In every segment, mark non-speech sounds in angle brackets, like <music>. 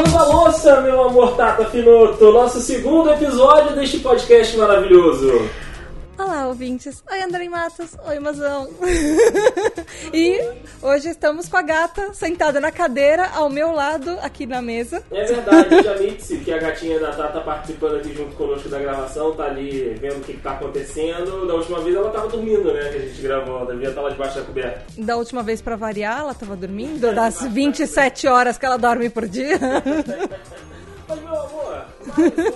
Lavando a louça, meu amor Tata Finoto, nosso segundo episódio deste podcast maravilhoso. Olá, ouvintes. Oi, André Matos. Oi, Mazão. <laughs> e hoje estamos com a gata sentada na cadeira ao meu lado, aqui na mesa. É verdade, <laughs> Jamitsi, que a gatinha da Tata participando aqui junto conosco da gravação, tá ali vendo o que, que tá acontecendo. Da última vez ela tava dormindo, né? Que a gente gravou, devia estar lá debaixo da coberta. Da última vez, pra variar, ela tava dormindo, das 27 horas que ela dorme por dia. <laughs> Mas, meu amor,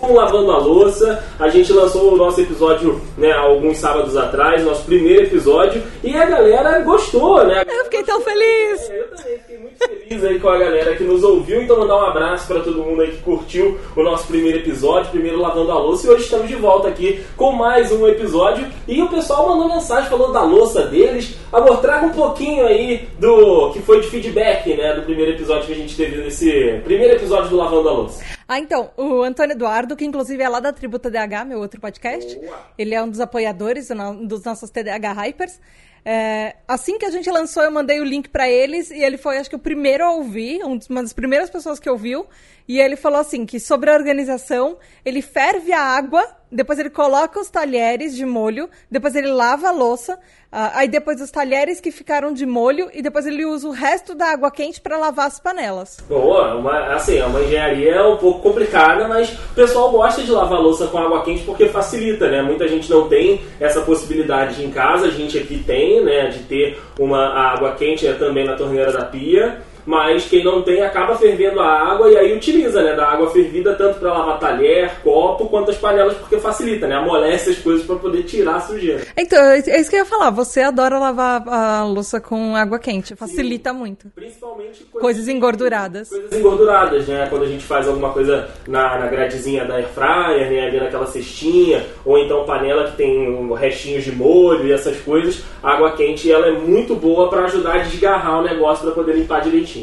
Vamos lavando a louça. A gente lançou o nosso episódio né, alguns sábados atrás, nosso primeiro episódio, e a galera gostou, né? Eu fiquei tão feliz! É, eu também fiquei muito feliz aí com a galera que nos ouviu. Então, mandar um abraço para todo mundo aí que curtiu o nosso primeiro episódio, primeiro lavando a louça. E hoje estamos de volta aqui com mais um episódio. E o pessoal mandou mensagem falando da louça deles. Amor, traga um pouquinho aí do que foi de feedback, né? Do primeiro episódio que a gente teve nesse primeiro episódio do Lavando a Louça. Ah, então, o Antônio Eduardo, que inclusive é lá da Tribo TDH, meu outro podcast. Boa. Ele é um dos apoiadores dos nossos TDH Hypers. É, assim que a gente lançou, eu mandei o link para eles e ele foi, acho que, o primeiro a ouvir, uma das primeiras pessoas que ouviu. E ele falou assim: que sobre a organização, ele ferve a água, depois ele coloca os talheres de molho, depois ele lava a louça, Uh, aí depois os talheres que ficaram de molho e depois ele usa o resto da água quente para lavar as panelas. Boa, uma, assim, é uma engenharia um pouco complicada, mas o pessoal gosta de lavar louça com água quente porque facilita, né? Muita gente não tem essa possibilidade em casa, a gente aqui tem, né, de ter uma água quente né, também na torneira da pia mas quem não tem acaba fervendo a água e aí utiliza, né, da água fervida tanto para lavar talher, copo, quanto as panelas, porque facilita, né, amolece as coisas para poder tirar a sujeira. Então, é isso que eu ia falar, você adora lavar a louça com água quente, facilita Sim, muito. Principalmente coisas, coisas engorduradas. Coisas engorduradas, né, quando a gente faz alguma coisa na, na gradezinha da air fryer, né, ali naquela cestinha, ou então panela que tem restinhos de molho e essas coisas, a água quente ela é muito boa para ajudar a desgarrar o negócio para poder limpar direitinho.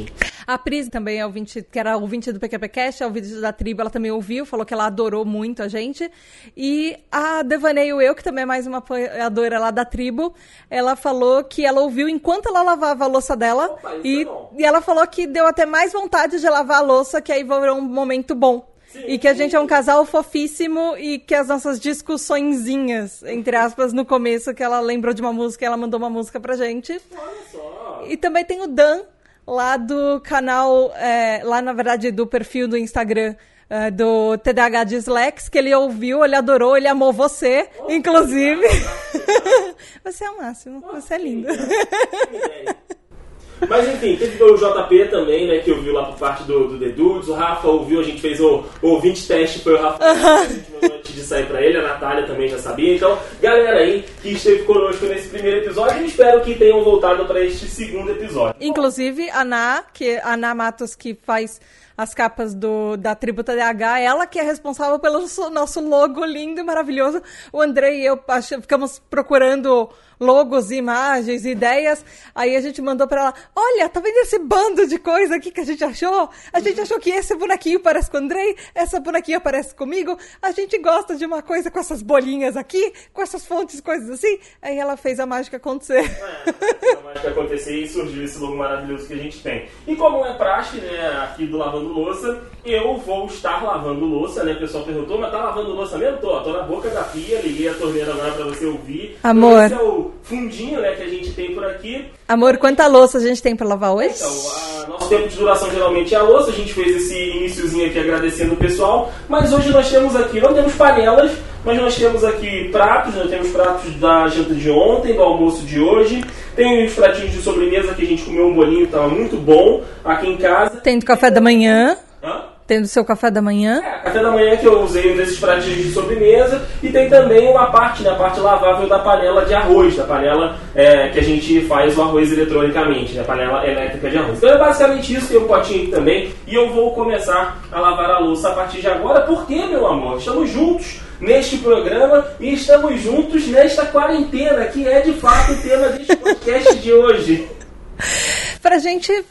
A Pris também é ouvinte, que era ouvinte do PQPcast, é ouvinte da tribo, ela também ouviu, falou que ela adorou muito a gente. E a Devaneio Eu, que também é mais uma apoiadora lá da tribo, ela falou que ela ouviu enquanto ela lavava a louça dela. Opa, e, é e ela falou que deu até mais vontade de lavar a louça, que aí virou um momento bom. Sim, e que a gente é um casal fofíssimo e que as nossas discussõezinhas, entre aspas, no começo, que ela lembrou de uma música e ela mandou uma música pra gente. Olha só. E também tem o Dan, lá do canal, é, lá na verdade do perfil do Instagram é, do TDH Dislex, que ele ouviu, ele adorou, ele amou você, oh, inclusive. <laughs> você é o máximo, você é lindo. Mas enfim, teve o JP também, né, que ouviu lá por parte do, do The Dudes. O Rafa ouviu, a gente fez o, o ouvinte teste, foi o Rafa antes de sair pra ele, a Natália também já sabia. Então, galera aí que esteve conosco nesse primeiro episódio, espero que tenham voltado para este segundo episódio. Inclusive, a Ná, que a Ná Matos que faz as capas do, da Tributa DH, ela que é responsável pelo nosso logo lindo e maravilhoso. O André e eu ficamos procurando logos, imagens, ideias. Aí a gente mandou para ela: Olha, tá vendo esse bando de coisa aqui que a gente achou? A gente achou que esse bonequinho parece com o Andrei, essa bonequinha parece comigo. A gente gosta de uma coisa com essas bolinhas aqui, com essas fontes, coisas assim. Aí ela fez a mágica acontecer. É, a mágica acontecer e surgiu esse logo maravilhoso que a gente tem. E como é praxe, né, aqui do Lavando Louça, eu vou estar lavando louça, né? O pessoal perguntou, mas tá lavando louça mesmo? Tô, tô na boca da pia, liguei a torneira agora pra você ouvir. Amor. Então, esse é o fundinho né, que a gente tem por aqui. Amor, quanta louça a gente tem para lavar hoje? Então, a, nosso tempo de duração geralmente é a louça. A gente fez esse iníciozinho aqui agradecendo o pessoal. Mas hoje nós temos aqui, não temos panelas, mas nós temos aqui pratos. Nós temos pratos da janta de ontem, do almoço de hoje. Tem os pratinhos de sobremesa que a gente comeu um bolinho, estava muito bom aqui em casa. Tem do café da manhã. Hã? Tendo seu café da manhã? É, café da manhã que eu usei um desses pratinhos de sobremesa e tem também uma parte, né, a parte lavável da panela de arroz, da panela é, que a gente faz o arroz eletronicamente, né, a panela elétrica de arroz. Então é basicamente isso, tem um potinho aqui também e eu vou começar a lavar a louça a partir de agora, porque, meu amor, estamos juntos neste programa e estamos juntos nesta quarentena, que é de fato o tema deste podcast de hoje. <laughs> Pra gente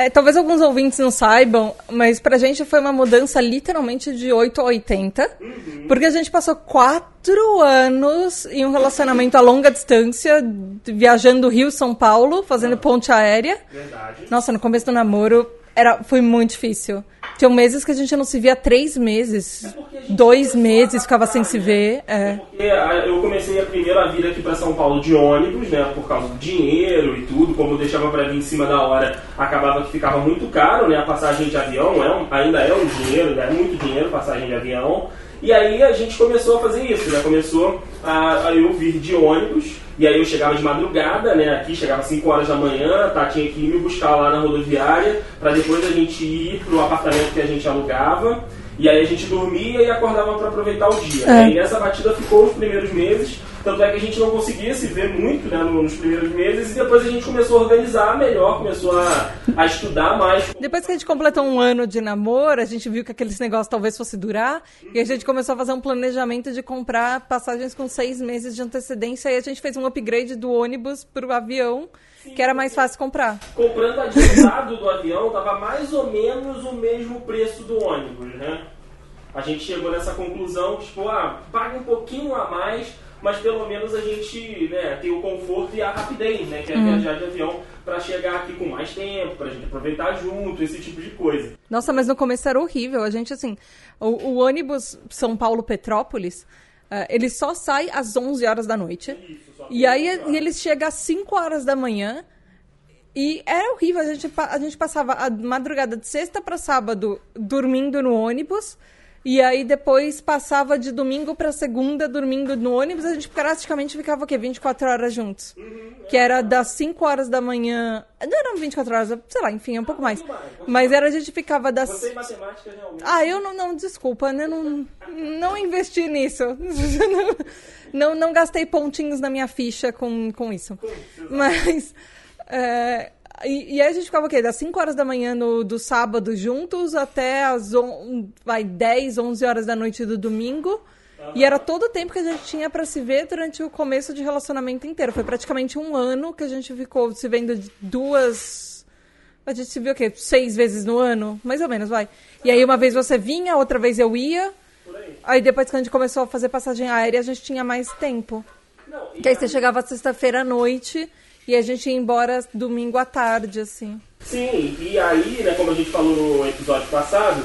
é, talvez alguns ouvintes não saibam, mas pra gente foi uma mudança literalmente de 8 a 80. Uhum. Porque a gente passou quatro anos em um relacionamento a longa distância, viajando Rio-São Paulo, fazendo ah. ponte aérea. Verdade. Nossa, no começo do namoro Era, foi muito difícil. Tinham meses que a gente não se via três meses, É dois meses, ficava sem se ver. É. Porque ah, eu comecei a primeiro a vir aqui para São Paulo de ônibus, né, por causa do dinheiro e tudo, como eu deixava para vir em cima da hora, acabava que ficava muito caro, né, a passagem de avião é um, ainda é um dinheiro, ainda é muito dinheiro passagem de avião. E aí a gente começou a fazer isso, né, começou a, a eu vir de ônibus, e aí eu chegava de madrugada, né, aqui chegava às 5 horas da manhã, tá, tinha que ir me buscar lá na rodoviária, para depois a gente ir pro apartamento que a gente alugava. E aí a gente dormia e acordava para aproveitar o dia. É. E nessa batida ficou os primeiros meses. Tanto é que a gente não conseguia se ver muito né, no- nos primeiros meses. E depois a gente começou a organizar melhor, começou a, a estudar mais. Depois que a gente completou um ano de namoro, a gente viu que aqueles negócios talvez fosse durar, e a gente começou a fazer um planejamento de comprar passagens com seis meses de antecedência, e a gente fez um upgrade do ônibus pro avião, que era mais fácil comprar. Comprando adiantado do avião, tava mais ou menos o mesmo preço do ônibus, né? A gente chegou nessa conclusão, tipo, ah, paga um pouquinho a mais, mas pelo menos a gente né, tem o conforto e a rapidez, né? Que é viajar de avião para chegar aqui com mais tempo, pra gente aproveitar junto, esse tipo de coisa. Nossa, mas no começo era horrível. A gente, assim, o, o ônibus São Paulo-Petrópolis, eh, ele só sai às 11 horas da noite. Isso, só E aí e ele chega às 5 horas da manhã. E era horrível. A gente, a gente passava a madrugada de sexta para sábado dormindo no ônibus. E aí depois passava de domingo para segunda dormindo no ônibus. A gente praticamente ficava o quê? 24 horas juntos. Que era das 5 horas da manhã. Não eram 24 horas, sei lá, enfim, é um pouco mais. Mas era a gente ficava das. Você em matemática realmente. Ah, eu não, não desculpa, né? Não, não investi nisso. <laughs> Não, não gastei pontinhos na minha ficha com, com isso. Mas. é, e, e aí a gente ficava o quê? Das 5 horas da manhã no, do sábado juntos até as on, vai, 10, 11 horas da noite do domingo. E era todo o tempo que a gente tinha pra se ver durante o começo de relacionamento inteiro. Foi praticamente um ano que a gente ficou se vendo de duas. A gente se viu o quê? Seis vezes no ano? Mais ou menos, vai. E aí uma vez você vinha, outra vez eu ia. Por aí. Aí depois que a gente começou a fazer passagem aérea, a gente tinha mais tempo. Não, e Que aí você chegava sexta-feira à noite e a gente ia embora domingo à tarde, assim. Sim, e aí, né, como a gente falou no episódio passado,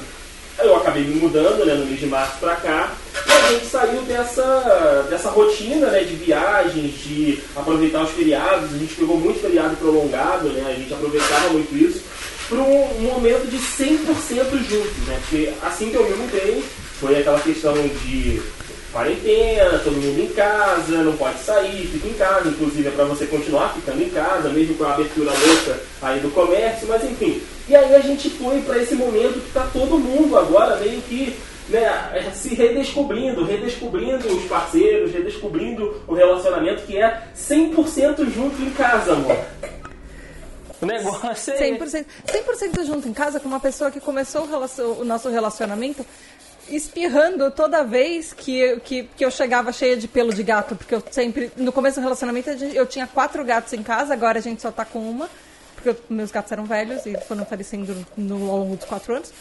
eu acabei me mudando, né, no mês de março pra cá, e a gente saiu dessa, dessa rotina, né, de viagens, de aproveitar os feriados, a gente pegou muito feriado prolongado, né, a gente aproveitava muito isso, para um momento de 100% juntos, né, porque assim que eu me mudei, foi aquela questão de quarentena, todo mundo em casa, não pode sair, fica em casa, inclusive é para você continuar ficando em casa, mesmo com a abertura louca aí do comércio, mas enfim. E aí a gente foi para esse momento que está todo mundo agora meio que né, se redescobrindo, redescobrindo os parceiros, redescobrindo o relacionamento que é 100% junto em casa, amor. O negócio é... 100%, 100% junto em casa com uma pessoa que começou o, relacion- o nosso relacionamento espirrando toda vez que, eu- que, que eu chegava cheia de pelo de gato, porque eu sempre, no começo do relacionamento, eu tinha quatro gatos em casa, agora a gente só tá com uma, porque eu- meus gatos eram velhos e foram falecendo no, ao longo dos quatro anos.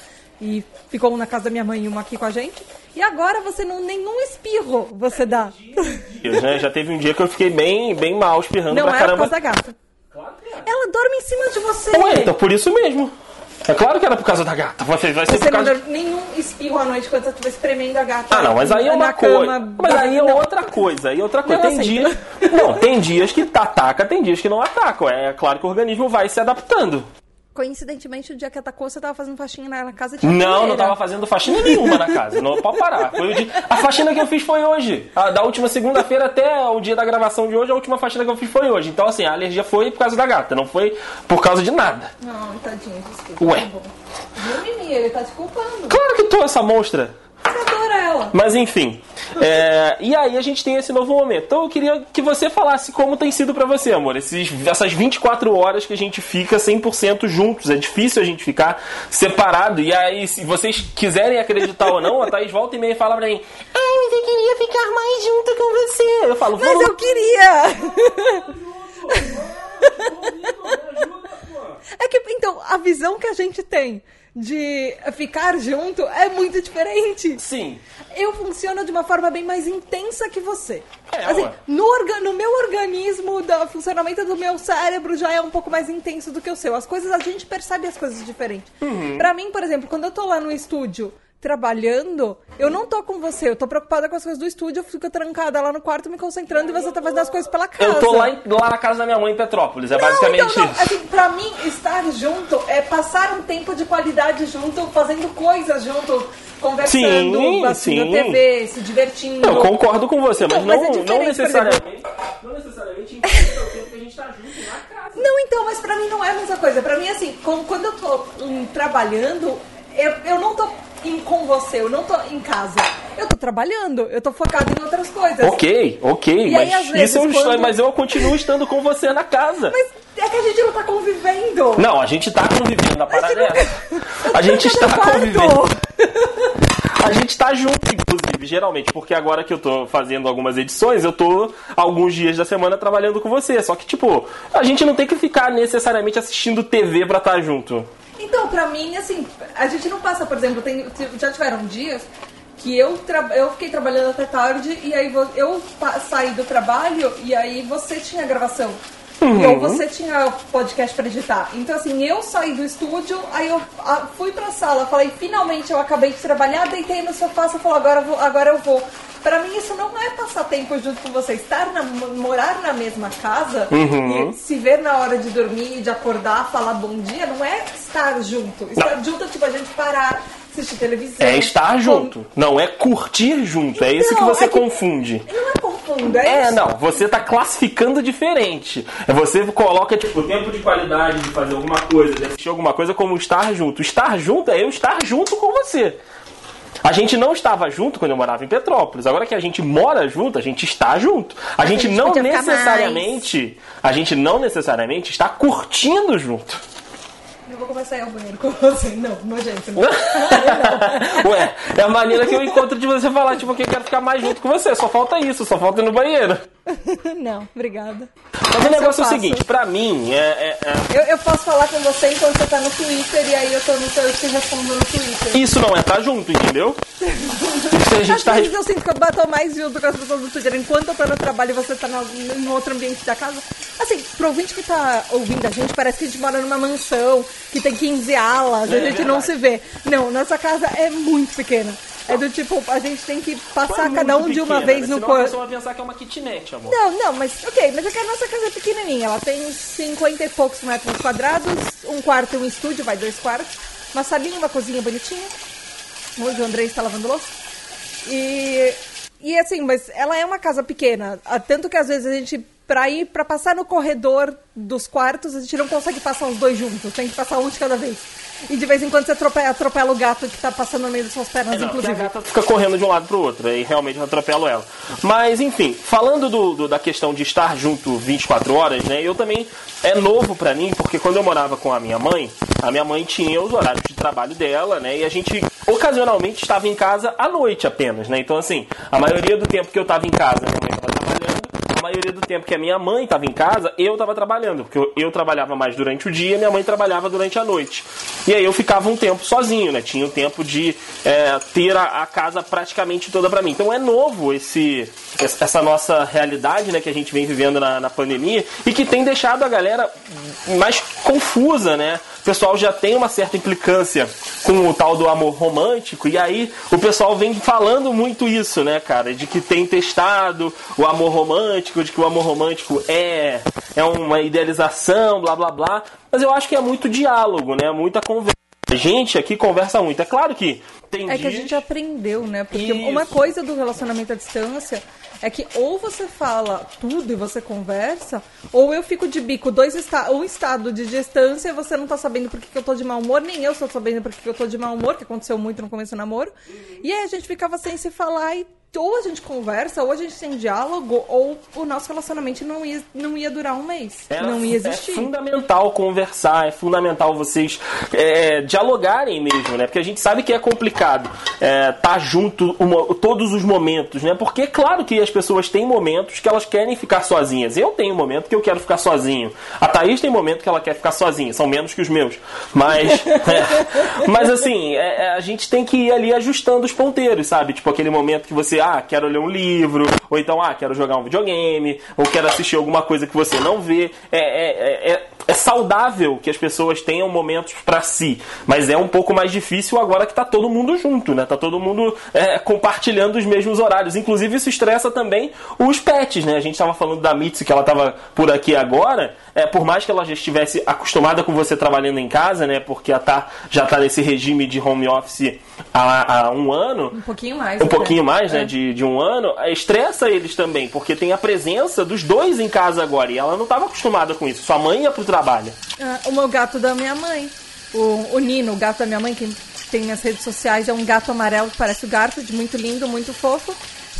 E ficou um na casa da minha mãe e uma aqui com a gente. E agora você não nenhum espirro você dá. Eu já, já teve um dia que eu fiquei bem, bem mal, espirrando Não pra é por caramba. causa da gata. Ela dorme em cima de você. Ué, então por isso mesmo. É claro que era por causa da gata. Vai, vai ser Você por não causa... deu nenhum espirro à noite quando você estiver espremendo a gata. Ah, não, mas aí é uma cama, coisa. Mas aí é não. outra coisa. Aí é outra coisa. Não tem dias. <laughs> Não, tem dias que ataca, tem dias que não atacam. É claro que o organismo vai se adaptando. Coincidentemente, o dia que atacou, você tava fazendo faxina na casa tinha Não, não tava fazendo faxina nenhuma na casa. Não, pode parar. Foi o dia... A faxina que eu fiz foi hoje. A- da última segunda-feira até o dia da gravação de hoje, a última faxina que eu fiz foi hoje. Então, assim, a alergia foi por causa da gata, não foi por causa de nada. Não, tadinho, desculpa. Ué. Tá. Viu, Mimi? Ele tá te culpando. Claro que tô essa monstra. Mas enfim. é, e aí a gente tem esse novo momento. Então eu queria que você falasse como tem sido pra você, amor. Esses, essas 24 horas que a gente fica 100% juntos. É difícil a gente ficar separado. E aí, se vocês quiserem acreditar ou não, a Thaís volta e meia e fala pra mim: Ai, mas eu queria ficar mais junto com você. Eu falo: Mas eu queria! <laughs> É que, então, a visão que a gente tem de ficar junto é muito diferente. Sim. Eu funciono de uma forma bem mais intensa que você. É, assim, ué. no, orga- no meu organismo, o funcionamento do meu cérebro já é um pouco mais intenso do que o seu. As coisas, a gente percebe as coisas diferentes. Uhum. Pra mim, por exemplo, quando eu tô lá no estúdio trabalhando, eu não tô com você, eu tô preocupada com as coisas do estúdio, eu fico trancada lá no quarto me concentrando e você tá fazendo as coisas pela casa. Eu tô lá, em- lá na casa da minha mãe em Petrópolis. É Não, basicamente então, não. isso. Assim, pra mim, estar junto é passar um tempo de qualidade junto, fazendo coisas junto, conversando, Sim, assistindo sim. TV, se divertindo. Eu concordo com você, mas, Então, mas não, é não necessariamente. Não necessariamente o tempo que a gente tá junto na casa. Não, então, mas pra mim não é a mesma coisa. Pra mim, assim, quando eu tô hum, trabalhando, eu, eu não tô em- com você, eu não tô em casa. Eu tô trabalhando, eu tô focada em outras coisas. Ok, ok, E aí, mas às vezes, isso eu, estou- quando- mas eu continuo estando com você na casa. Mas é que a gente não tá convivendo. Não, a gente tá convivendo na parada é essa. <laughs> A gente quarto. convivendo. A gente tá junto, inclusive, geralmente, porque agora que eu tô fazendo algumas edições, eu tô alguns dias da semana trabalhando com você. Só que, tipo, a gente não tem que ficar necessariamente assistindo TV pra estar junto. Então, pra mim, assim, a gente não passa, por exemplo, tem, já tiveram dias que eu, eu fiquei trabalhando até tarde e aí eu saí do trabalho e aí você tinha gravação. Uhum. Ou você tinha podcast pra editar. Então, assim, eu saí do estúdio, aí eu fui pra sala, falei, finalmente eu acabei de trabalhar, deitei no sofá, você falou, agora eu vou. Agora eu vou. Pra mim, isso não é passar tempo junto com você. Estar na, morar na mesma casa Uhum. e se ver na hora de dormir, de acordar, falar bom dia, não é estar junto. Estar junto é tipo a gente parar, assistir televisão. É estar com- junto, não é curtir junto. É isso que Então, você é que- confunde. Não é confundo, é, É, isso. não, você tá classificando diferente. É Você coloca, tipo, o tempo de qualidade de fazer alguma coisa, de assistir alguma coisa como estar junto. Estar junto é eu estar junto com você. A gente não estava junto quando eu morava em Petrópolis. Agora que a gente mora junto, a gente está junto. A gente, gente não necessariamente, a gente não necessariamente está curtindo junto. Eu vou começar a ir ao banheiro com você. Não, nojento. Não. <laughs> Ué, é a maneira que eu encontro de você falar, tipo, que eu quero ficar mais junto com você. Só falta isso, só falta ir no banheiro. <laughs> não, obrigada. Mas o negócio é o seguinte, pra mim, é- é- é, Eu, eu posso falar com você enquanto você tá no Twitter e aí eu tô no seu, eu te respondo no Twitter. Isso não é tá junto, entendeu? <laughs> Isso a gente Às tá. vezes eu sinto que eu bato mais junto com as pessoas do Twitter enquanto eu tô no trabalho e você tá no, em outro ambiente da casa. Assim, pro ouvinte que tá ouvindo a gente, parece que a gente mora numa mansão, que tem 15 alas, a É gente não se vê. Não, nossa casa é muito pequena. É do tipo, a gente tem que passar cada um de uma Pequena, vez né? no Senão a corpo. pessoa vai pensar que é uma kitnet, amor. Não, não, mas ok, mas é que a nossa casa é pequenininha. Ela tem 50 e poucos metros quadrados, um quarto e um estúdio, vai dois quartos, uma salinha, uma cozinha bonitinha. Hoje o André está lavando louça. E, e assim, mas ela é uma casa pequena. ah, Tanto que às vezes a gente, pra ir, pra passar no corredor dos quartos, a gente não consegue passar os dois juntos. Tem que passar um de cada vez. E de vez em quando você atropela, atropela o gato que tá passando no meio das suas pernas, Não, inclusive. a gata fica correndo de um lado pro outro, aí realmente eu atropelo ela. Mas, enfim, falando do, do- da questão de estar junto 24 horas, né? Eu também é novo pra mim, porque quando eu morava com a minha mãe, a minha mãe tinha os horários de trabalho dela, né? E a gente ocasionalmente estava em casa à noite apenas, né? Então, assim, a maioria do tempo que eu estava em casa, minha mãe estava trabalhando. A maioria do tempo que a minha mãe estava em casa, eu estava trabalhando, porque eu, eu trabalhava mais durante o dia, minha mãe trabalhava durante a noite. E aí eu ficava um tempo sozinho, né? Tinha o tempo de é, ter a, a casa praticamente toda para mim. Então é novo esse essa nossa realidade, né, que a gente vem vivendo na, na pandemia e que tem deixado a galera mais confusa, né? O pessoal já tem uma certa implicância com o tal do amor romântico e aí o pessoal vem falando muito isso, né, cara, de que tem testado o amor romântico, de que o amor romântico é é uma idealização, blá blá blá. Mas eu acho que é muito diálogo, né? Muita conversa. A gente aqui conversa muito. É claro que tem É que a dias- gente aprendeu, né? Porque Isso. uma coisa do relacionamento à distância é que ou você fala tudo e você conversa, ou eu fico de bico dois esta um estado de distância e você não tá sabendo por que, que eu tô de mau humor, nem eu estou sabendo por que, que eu tô de mau humor, que aconteceu muito no começo do namoro. E aí a gente ficava sem se falar e ou a gente conversa, ou a gente tem diálogo, ou o nosso relacionamento não ia, não ia durar um mês. É, não ia existir. É fundamental conversar, é fundamental vocês é, dialogarem mesmo, né? Porque a gente sabe que é complicado estar é, tá junto uma, todos os momentos, né? Porque é claro que as pessoas têm momentos que elas querem ficar sozinhas. Eu tenho um momento que eu quero ficar sozinho. A Thaís tem um momento que ela quer ficar sozinha. São menos que os meus. Mas, <laughs> é, mas assim, é, é, a gente tem que ir ali ajustando os ponteiros, sabe? Tipo aquele momento que você ah, quero ler um livro, ou então, ah, quero jogar um videogame, ou quero assistir alguma coisa que você não vê. É, é, é, é saudável que as pessoas tenham momentos para si, mas é um pouco mais difícil agora que tá todo mundo junto, né? Tá todo mundo é, compartilhando os mesmos horários. Inclusive, isso estressa também os pets, né? A gente tava falando da Mitzi, que ela tava por aqui agora, é, por mais que ela já estivesse acostumada com você trabalhando em casa, né? Porque ela tá, já tá nesse regime de home office há, há um ano. Um pouquinho mais. Um pouquinho mais, né? É. De, de um ano. Estressa eles também, porque tem a presença dos dois em casa agora. E ela não estava acostumada com isso. Sua mãe ia pro trabalho. Ah, o meu gato da minha mãe. O, o Nino, o gato da minha mãe, que tem nas redes sociais, é um gato amarelo que parece o gato, de muito lindo, muito fofo.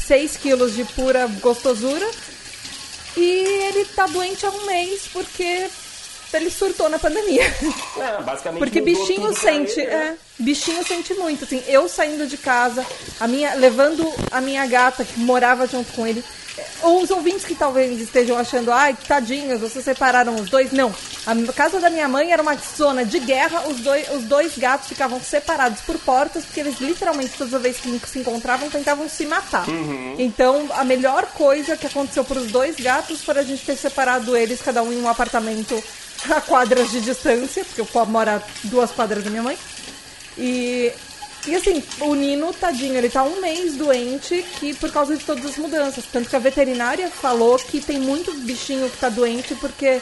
6 quilos de pura gostosura. E ele tá doente há um mês porque ele surtou na pandemia. É, basicamente Porque bichinho sente, ele, né? é, bichinho sente muito, assim, eu saindo de casa, a minha levando a minha gata que morava junto com ele, os ouvintes que talvez estejam achando, ai, tadinhos, vocês separaram os dois. Não. A casa da minha mãe era uma zona de guerra, os dois, os dois gatos ficavam separados por portas, porque eles literalmente, toda vez que se encontravam, tentavam se matar. Uhum. Então, a melhor coisa que aconteceu para os dois gatos foi a gente ter separado eles, cada um em um apartamento a quadras de distância, porque eu moro a duas quadras da minha mãe. E e assim, o Nino, tadinho, ele tá um mês doente que por causa de todas as mudanças. Tanto que a veterinária falou que tem muito bichinho que tá doente porque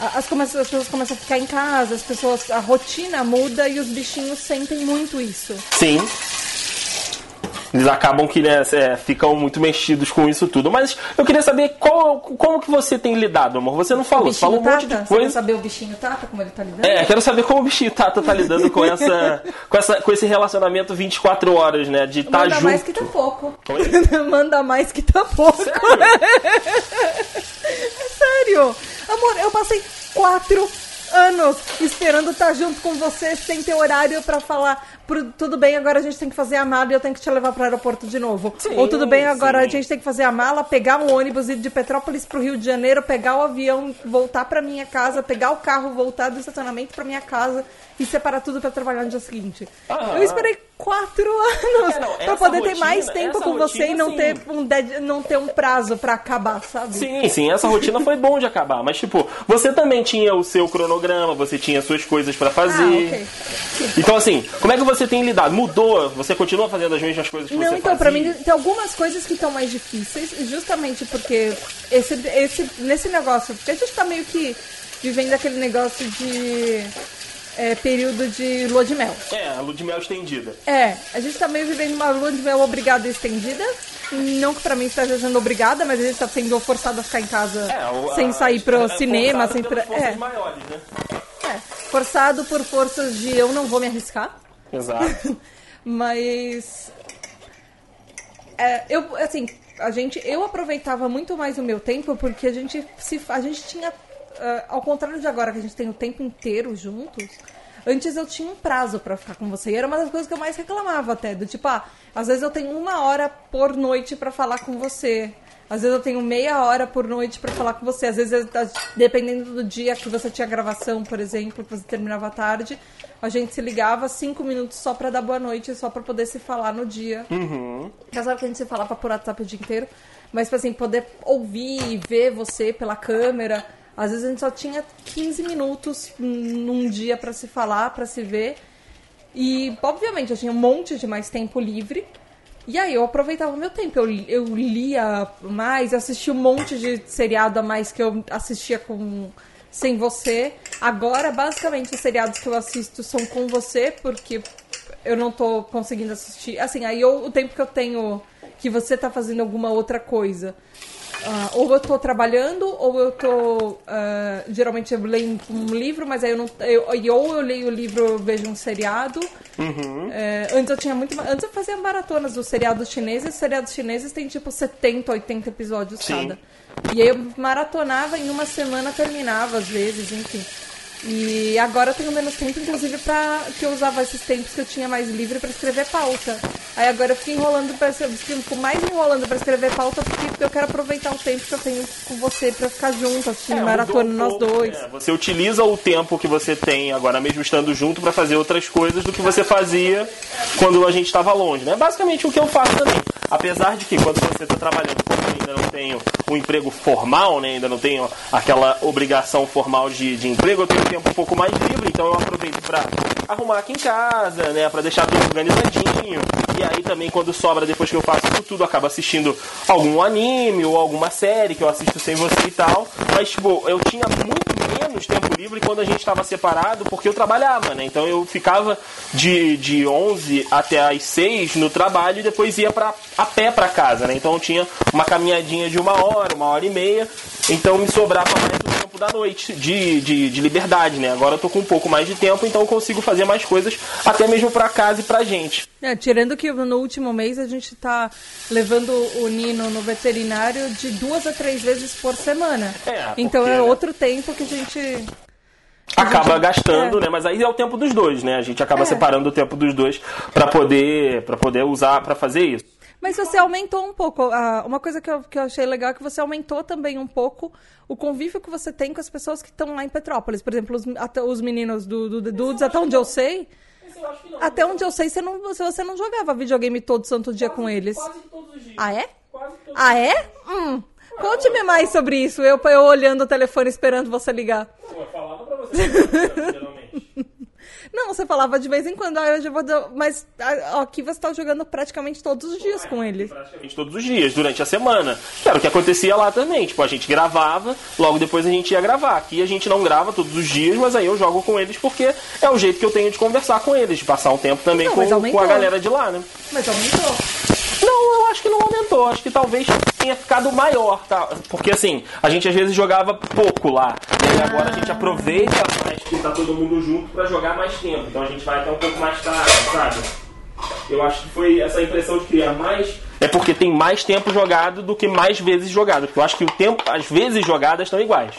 as, as pessoas começam a ficar em casa, as pessoas, a rotina muda e os bichinhos sentem muito isso. Sim eles acabam que né, é, ficam muito mexidos com isso tudo. Mas eu queria saber qual, como que você tem lidado, amor. Você não falou, você falou um tata? monte de coisa. Você quer saber o bichinho Tata, como ele tá lidando? É, quero saber como o bichinho Tata tá lidando com, essa, <laughs> com, essa, com esse relacionamento 24 horas, né? De estar tá junto. Manda mais que tá pouco. <laughs> Manda mais que tá pouco. Sério? <laughs> Sério? Amor, eu passei quatro anos esperando estar junto com você sem ter horário para falar tudo bem, agora a gente tem que fazer a mala e eu tenho que te levar para o aeroporto de novo. Sim, Ou tudo bem, agora sim. a gente tem que fazer a mala, pegar um ônibus ir de Petrópolis para o Rio de Janeiro, pegar o avião, voltar para minha casa, pegar o carro, voltar do estacionamento para minha casa e separar tudo para trabalhar no dia seguinte. Aham. Eu esperei quatro <laughs> anos é, para poder rotina, ter mais tempo com rotina, você e não ter, um dead, não ter um prazo para acabar, sabe? Sim, sim, essa rotina foi bom de acabar, mas tipo, você também tinha o seu cronograma, você tinha suas coisas para fazer. Ah, okay. Então assim, como é que você tem lidado? Mudou? Você continua fazendo as mesmas coisas que não, você então, para mim tem algumas coisas que estão mais difíceis, justamente porque esse, esse nesse negócio, porque a gente tá meio que vivendo aquele negócio de é, período de lua de mel. É, a lua de mel estendida. É, a gente tá meio vivendo uma lua de mel obrigada e estendida. Não que pra mim esteja sendo obrigada, mas a gente tá sendo forçado a ficar em casa é, sem sair pro é, cinema, sem pra. É. Maiores, né? é. Forçado por forças de eu não vou me arriscar. Exato. <laughs> mas. É, eu, assim, a gente, eu aproveitava muito mais o meu tempo porque a gente, se, a gente tinha uh, ao contrário de agora, que a gente tem o tempo inteiro juntos, antes eu tinha um prazo para ficar com você. E era uma das coisas que eu mais reclamava até. Do tipo, ah, às vezes eu tenho uma hora por noite para falar com você. Às vezes eu tenho meia hora por noite para falar com você. Às vezes, dependendo do dia que você tinha gravação, por exemplo, que você terminava à tarde, a gente se ligava cinco minutos só para dar boa noite, só para poder se falar no dia. Uhum. Casal que a gente se falava por WhatsApp o dia inteiro. Mas, tipo assim, poder ouvir e ver você pela câmera às vezes a gente só tinha 15 minutos num dia para se falar, para se ver. E, obviamente, eu tinha um monte de mais tempo livre. E aí eu aproveitava o meu tempo. Eu, eu lia mais, assistia um monte de seriado a mais que eu assistia com sem você. Agora, basicamente, os seriados que eu assisto são com você, porque eu não tô conseguindo assistir. Assim, aí eu, o tempo que eu tenho que você tá fazendo alguma outra coisa Uh, ou eu tô trabalhando, ou eu tô. Uh, geralmente eu leio um livro, mas aí eu não. Eu, ou eu leio o livro eu vejo um seriado. Uhum. Uh, antes eu tinha muito. Antes eu fazia maratonas dos seriados chineses. Os seriados chineses têm tipo 70, 80 episódios Sim. cada. E aí eu maratonava em uma semana terminava, às vezes, enfim. E agora eu tenho menos tempo, inclusive, para que eu usava esses tempos que eu tinha mais livre para escrever pauta. Aí agora eu fico enrolando para fico mais enrolando para escrever pauta porque eu quero aproveitar o tempo que eu tenho com você para ficar junto, assistindo é, maratona um nós dois. É, você utiliza o tempo que você tem agora mesmo estando junto para fazer outras coisas do que você fazia quando a gente estava longe, né? Basicamente o que eu faço também. Apesar de que quando você está trabalhando, eu ainda não tenho um emprego formal, né? Ainda não tenho aquela obrigação formal de, de emprego, eu tenho tempo um pouco mais livre, então eu aproveito para arrumar aqui em casa, né, para deixar tudo organizadinho. E aí também quando sobra depois que eu faço isso tudo, acabo assistindo algum anime ou alguma série que eu assisto sem você e tal. Mas tipo, eu tinha muito menos tempo livre quando a gente estava separado, porque eu trabalhava, né? Então eu ficava de, de 11 até as 6 no trabalho e depois ia pra, a pé para casa, né? Então eu tinha uma caminhadinha de uma hora, uma hora e meia. Então me sobrava mais o tempo da noite de, de, de liberdade, né? Agora eu tô com um pouco mais de tempo, então eu consigo fazer mais coisas, até mesmo para casa e pra gente. É, tirando que no último mês a gente tá levando o Nino no veterinário de duas a três vezes por semana. É, então é outro tempo que a gente acaba gente... gastando, é. né? Mas aí é o tempo dos dois, né? A gente acaba é. separando o tempo dos dois para poder para poder usar para fazer isso. Mas você aumentou um pouco. Uh, uma coisa que eu, que eu achei legal é que você aumentou também um pouco o convívio que você tem com as pessoas que estão lá em Petrópolis. Por exemplo, os, até, os meninos do, do, do Dudes, até onde eu sei. Não, até onde eu sei, você não, você não jogava videogame todo santo dia quase, com eles. Quase todos os dias. Ah, é? Quase todos ah, é? Hum. Conte-me mais sobre isso. Eu, eu olhando o telefone esperando você ligar. eu falava pra você, <laughs> geralmente. Não, você falava de vez em quando, ah, eu já vou. Mas aqui você tá jogando praticamente todos os dias com ele. Praticamente todos os dias, durante a semana. Que era o que acontecia lá também. Tipo, a gente gravava, logo depois a gente ia gravar. Aqui a gente não grava todos os dias, mas aí eu jogo com eles porque é o jeito que eu tenho de conversar com eles, de passar um tempo também não, com, com a galera de lá, né? Mas aumentou. Não, eu acho que não aumentou. Acho que talvez tenha ficado maior, tá? Porque assim, a gente às vezes jogava pouco lá. E agora a gente aproveita que tá todo mundo junto para jogar mais tempo. Então a gente vai até um pouco mais tarde, sabe? Eu acho que foi essa impressão de criar mais. É porque tem mais tempo jogado do que mais vezes jogado. Porque eu acho que o tempo, as vezes jogadas estão iguais.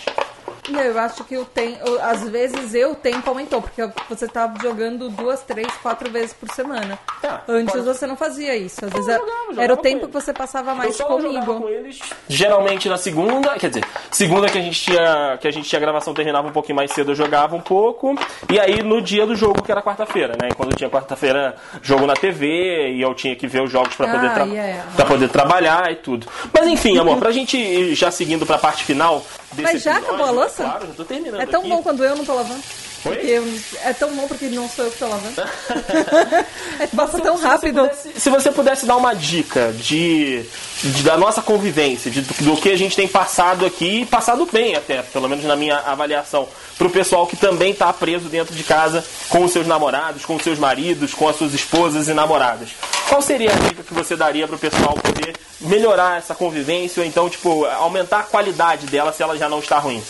Eu acho que o tempo, às vezes eu tempo aumentou, porque você estava jogando duas, três, quatro vezes por semana. É, Antes pode... você não fazia isso. Às vezes era, jogava, jogava era o tempo que você passava mais eu comigo. Com eles, geralmente na segunda, quer dizer, segunda que a gente tinha que a gente tinha gravação terminava um pouquinho mais cedo, eu jogava um pouco. E aí no dia do jogo, que era quarta-feira, né? quando tinha quarta-feira jogo na TV e eu tinha que ver os jogos para poder, tra yeah. pra poder trabalhar e tudo. Mas enfim, amor, pra gente ir já seguindo pra parte final, mas já acabou a louça? Claro, já tô terminando. É tão aqui. bom quando eu não tô lavando. Porque é tão bom porque não sou eu que tô lavando. <laughs> <laughs> é, passa se rápido. Você pudesse, se você pudesse dar uma dica de, de da nossa convivência, de, do, do, que a gente tem passado aqui, passado bem até, pelo menos na minha avaliação, pro pessoal que também tá preso dentro de casa com os seus namorados, com os seus maridos, com as suas esposas e namoradas. Qual seria a dica que você daria pro pessoal poder melhorar essa convivência ou então, tipo, aumentar a qualidade dela se ela já não está ruim?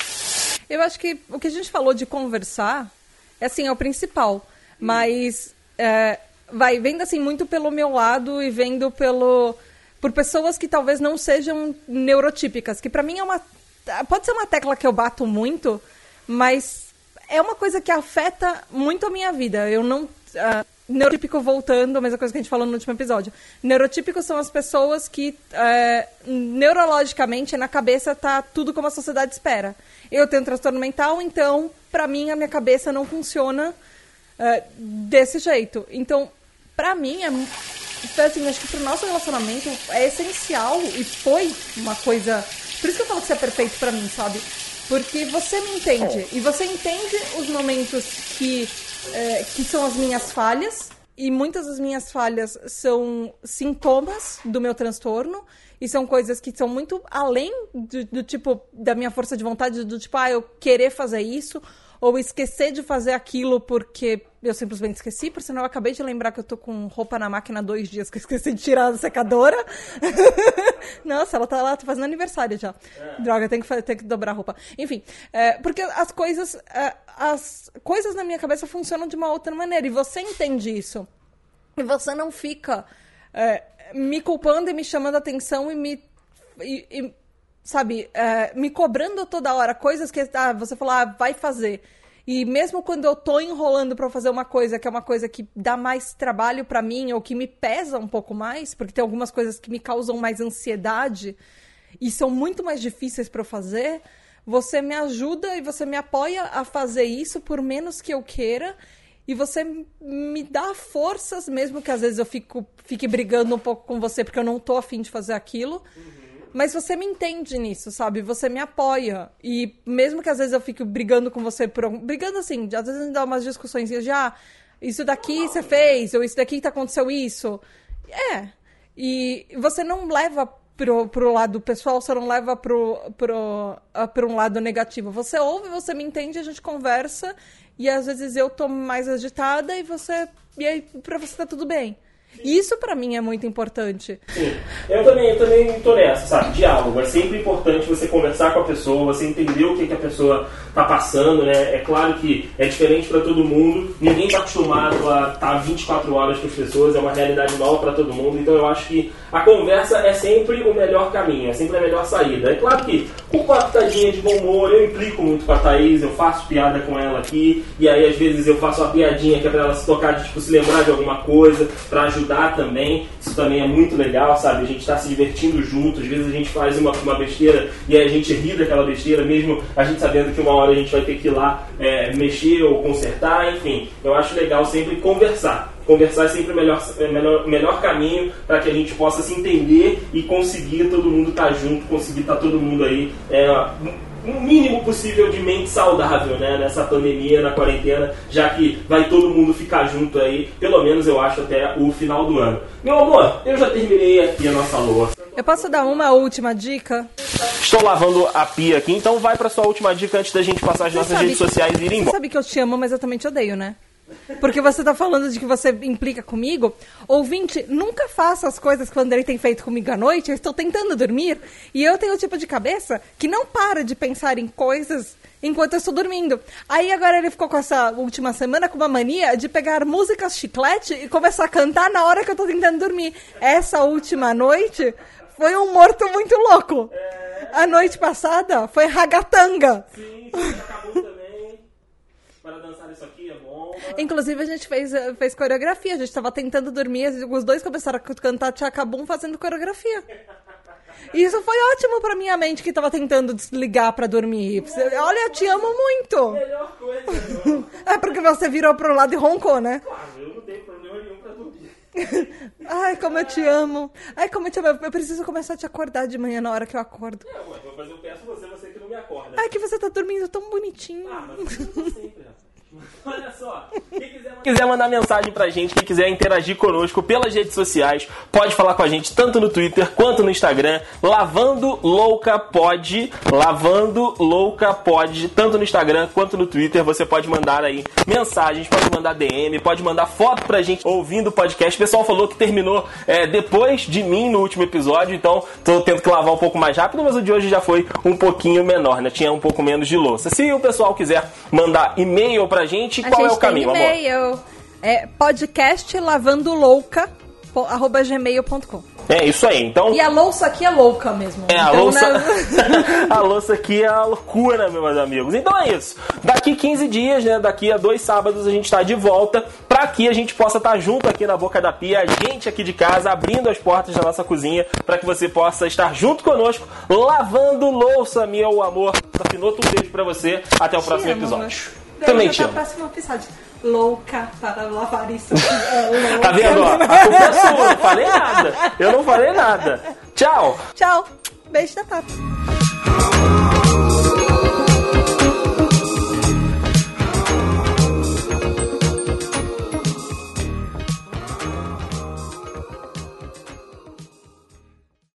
Eu acho que o que a gente falou de conversar é assim, é o principal. Mas é, vai vendo assim muito pelo meu lado e vendo pelo por pessoas que talvez não sejam neurotípicas, que para mim é uma pode ser uma tecla que eu bato muito, mas é uma coisa que afeta muito a minha vida. Eu não uh, neurotípico voltando, a mesma coisa que a gente falou no último episódio. Neurotípicos são as pessoas que é, neurologicamente na cabeça tá tudo como a sociedade espera. Eu tenho um transtorno mental, então para mim a minha cabeça não funciona é, desse jeito. Então, para mim é assim, acho que pro nosso relacionamento é essencial e foi uma coisa, por isso que eu falo que você é perfeito para mim, sabe? Porque você me entende e você entende os momentos que é, que são as minhas falhas. E muitas das minhas falhas são sintomas do meu transtorno. E são coisas que são muito além do, do tipo da minha força de vontade, do tipo, ah, eu querer fazer isso, ou esquecer de fazer aquilo porque eu simplesmente esqueci, por sinal eu acabei de lembrar que eu tô com roupa na máquina há dois dias que eu esqueci de tirar da secadora. <laughs> Nossa, ela tá lá, tá fazendo aniversário já. É. Droga, tem que, tem que dobrar a roupa. Enfim, é, porque as coisas, é, as coisas na minha cabeça funcionam de uma outra maneira, e você entende isso. E você não fica é, me culpando e me chamando a atenção e me. E, e, sabe, é, me cobrando toda hora coisas que ah, você falou, ah, vai fazer. E mesmo quando eu tô enrolando para fazer uma coisa que é uma coisa que dá mais trabalho para mim ou que me pesa um pouco mais, porque tem algumas coisas que me causam mais ansiedade e são muito mais difíceis para eu fazer, você me ajuda e você me apoia a fazer isso por menos que eu queira e você me dá forças, mesmo que às vezes eu fico, fique brigando um pouco com você porque eu não tô afim de fazer aquilo. Uhum mas você me entende nisso, sabe? Você me apoia. E mesmo que às vezes eu fique brigando com você por. Brigando assim, às vezes a gente dá umas discussões já. Isso daqui você fez, ou isso daqui tá aconteceu isso. É. E você não leva pro, pro lado pessoal, você não leva pro, pro, uh, pro um lado negativo. Você ouve, você me entende, a gente conversa, e às vezes eu tô mais agitada e você. E aí pra você tá tudo bem. Isso para mim é muito importante. Sim. Eu também, eu também tô nessa, sabe? Diálogo. É sempre importante você conversar com a pessoa, você entender o que, que a pessoa tá passando, né? É claro que é diferente para todo mundo. Ninguém tá acostumado a estar tá 24 horas com as pessoas, é uma realidade nova para todo mundo. Então eu acho que a conversa é sempre o melhor caminho, é sempre a melhor saída. É claro que com uma pitadinha de bom humor, eu implico muito com a Thaís, eu faço piada com ela aqui, e aí às vezes eu faço uma piadinha que é pra ela se tocar, de, tipo, se lembrar de alguma coisa, para ajudar também. Isso também é muito legal, sabe? A gente está se divertindo junto. Às vezes a gente faz uma, uma besteira e a gente ri daquela besteira, mesmo a gente sabendo que uma hora a gente vai ter que ir lá é, mexer ou consertar. Enfim, eu acho legal sempre conversar. Conversar é sempre o melhor, é melhor, melhor caminho para que a gente possa se entender e conseguir todo mundo estar tá junto, conseguir estar tá todo mundo aí. É, um mínimo possível de mente saudável né, nessa pandemia, na quarentena, já que vai todo mundo ficar junto aí, pelo menos eu acho até o final do ano. Meu amor, eu já terminei aqui a nossa louça. Eu posso dar uma última dica? Estou lavando a pia aqui, então vai para sua última dica antes da gente passar as nossas redes sociais e ir embora. Você sabe que eu te amo, mas eu também te odeio, né? Porque você tá falando de que você implica comigo. Ouvinte, nunca faça as coisas que o Andrei tem feito comigo à noite. Eu estou tentando dormir. E eu tenho o tipo de cabeça que não para de pensar em coisas enquanto eu estou dormindo. Aí agora ele ficou com essa última semana com uma mania de pegar músicas chiclete e começar a cantar na hora que eu estou tentando dormir. Essa última noite foi um morto muito louco. A noite passada foi ragatanga. Sim, sim acabou também. Para dançar isso aqui. Inclusive, a gente fez, eh, fez coreografia. A gente tava tentando dormir, os dois começaram a cantar Tchacabum fazendo coreografia. E isso foi ótimo pra minha mente que tava tentando desligar pra dormir. Olha, eu te amo muito. Melhor coisa. <laughs> é porque você virou pro lado e roncou, né? Claro, eu não tenho problema nenhum pra dormir. <laughs> Ai, como eu te amo. Ai, como eu te amo. Eu preciso começar a te acordar de manhã na hora que eu acordo. É, mas eu peço você, você que não me acorda. Ai, que você tá dormindo tão bonitinho. Ah, mas eu sempre, <laughs> <laughs> Olha só, quem quiser, quiser mandar mensagem pra gente, quem quiser interagir conosco pelas redes sociais, pode falar com a gente tanto no Twitter quanto no Instagram, Lavando Louca Pod, Lavando Louca Pod, tanto no Instagram quanto no Twitter, você pode mandar aí mensagens, pode mandar DM, pode mandar foto pra gente ouvindo o podcast. O pessoal falou que terminou é, depois de mim no último episódio, então tô tendo que lavar um pouco mais rápido, mas o de hoje já foi um pouquinho menor, né? Tinha um pouco menos de louça. Se o pessoal quiser mandar e-mail pra gente, a qual gente é o caminho, amor? E-mail. É podcast lavando louca arroba gmail.com. É isso aí, então. E a louça aqui é louca mesmo. É, a então, louça. Né? <laughs> a louça aqui é a loucura, meus amigos. Então é isso. Daqui 15 dias, né? Daqui a dois sábados a gente está de volta para que a gente possa estar tá junto aqui na boca da pia, a gente aqui de casa, abrindo as portas da nossa cozinha, para que você possa estar junto conosco, lavando louça, meu amor. Afinoto, um beijo pra você. Até o próximo episódio. Também te amo. Próximo episódio louca para lavar isso. É <laughs> tá vendo? A culpa é sua, não falei nada. Eu não falei nada. Tchau. Tchau. Beijo da Tata.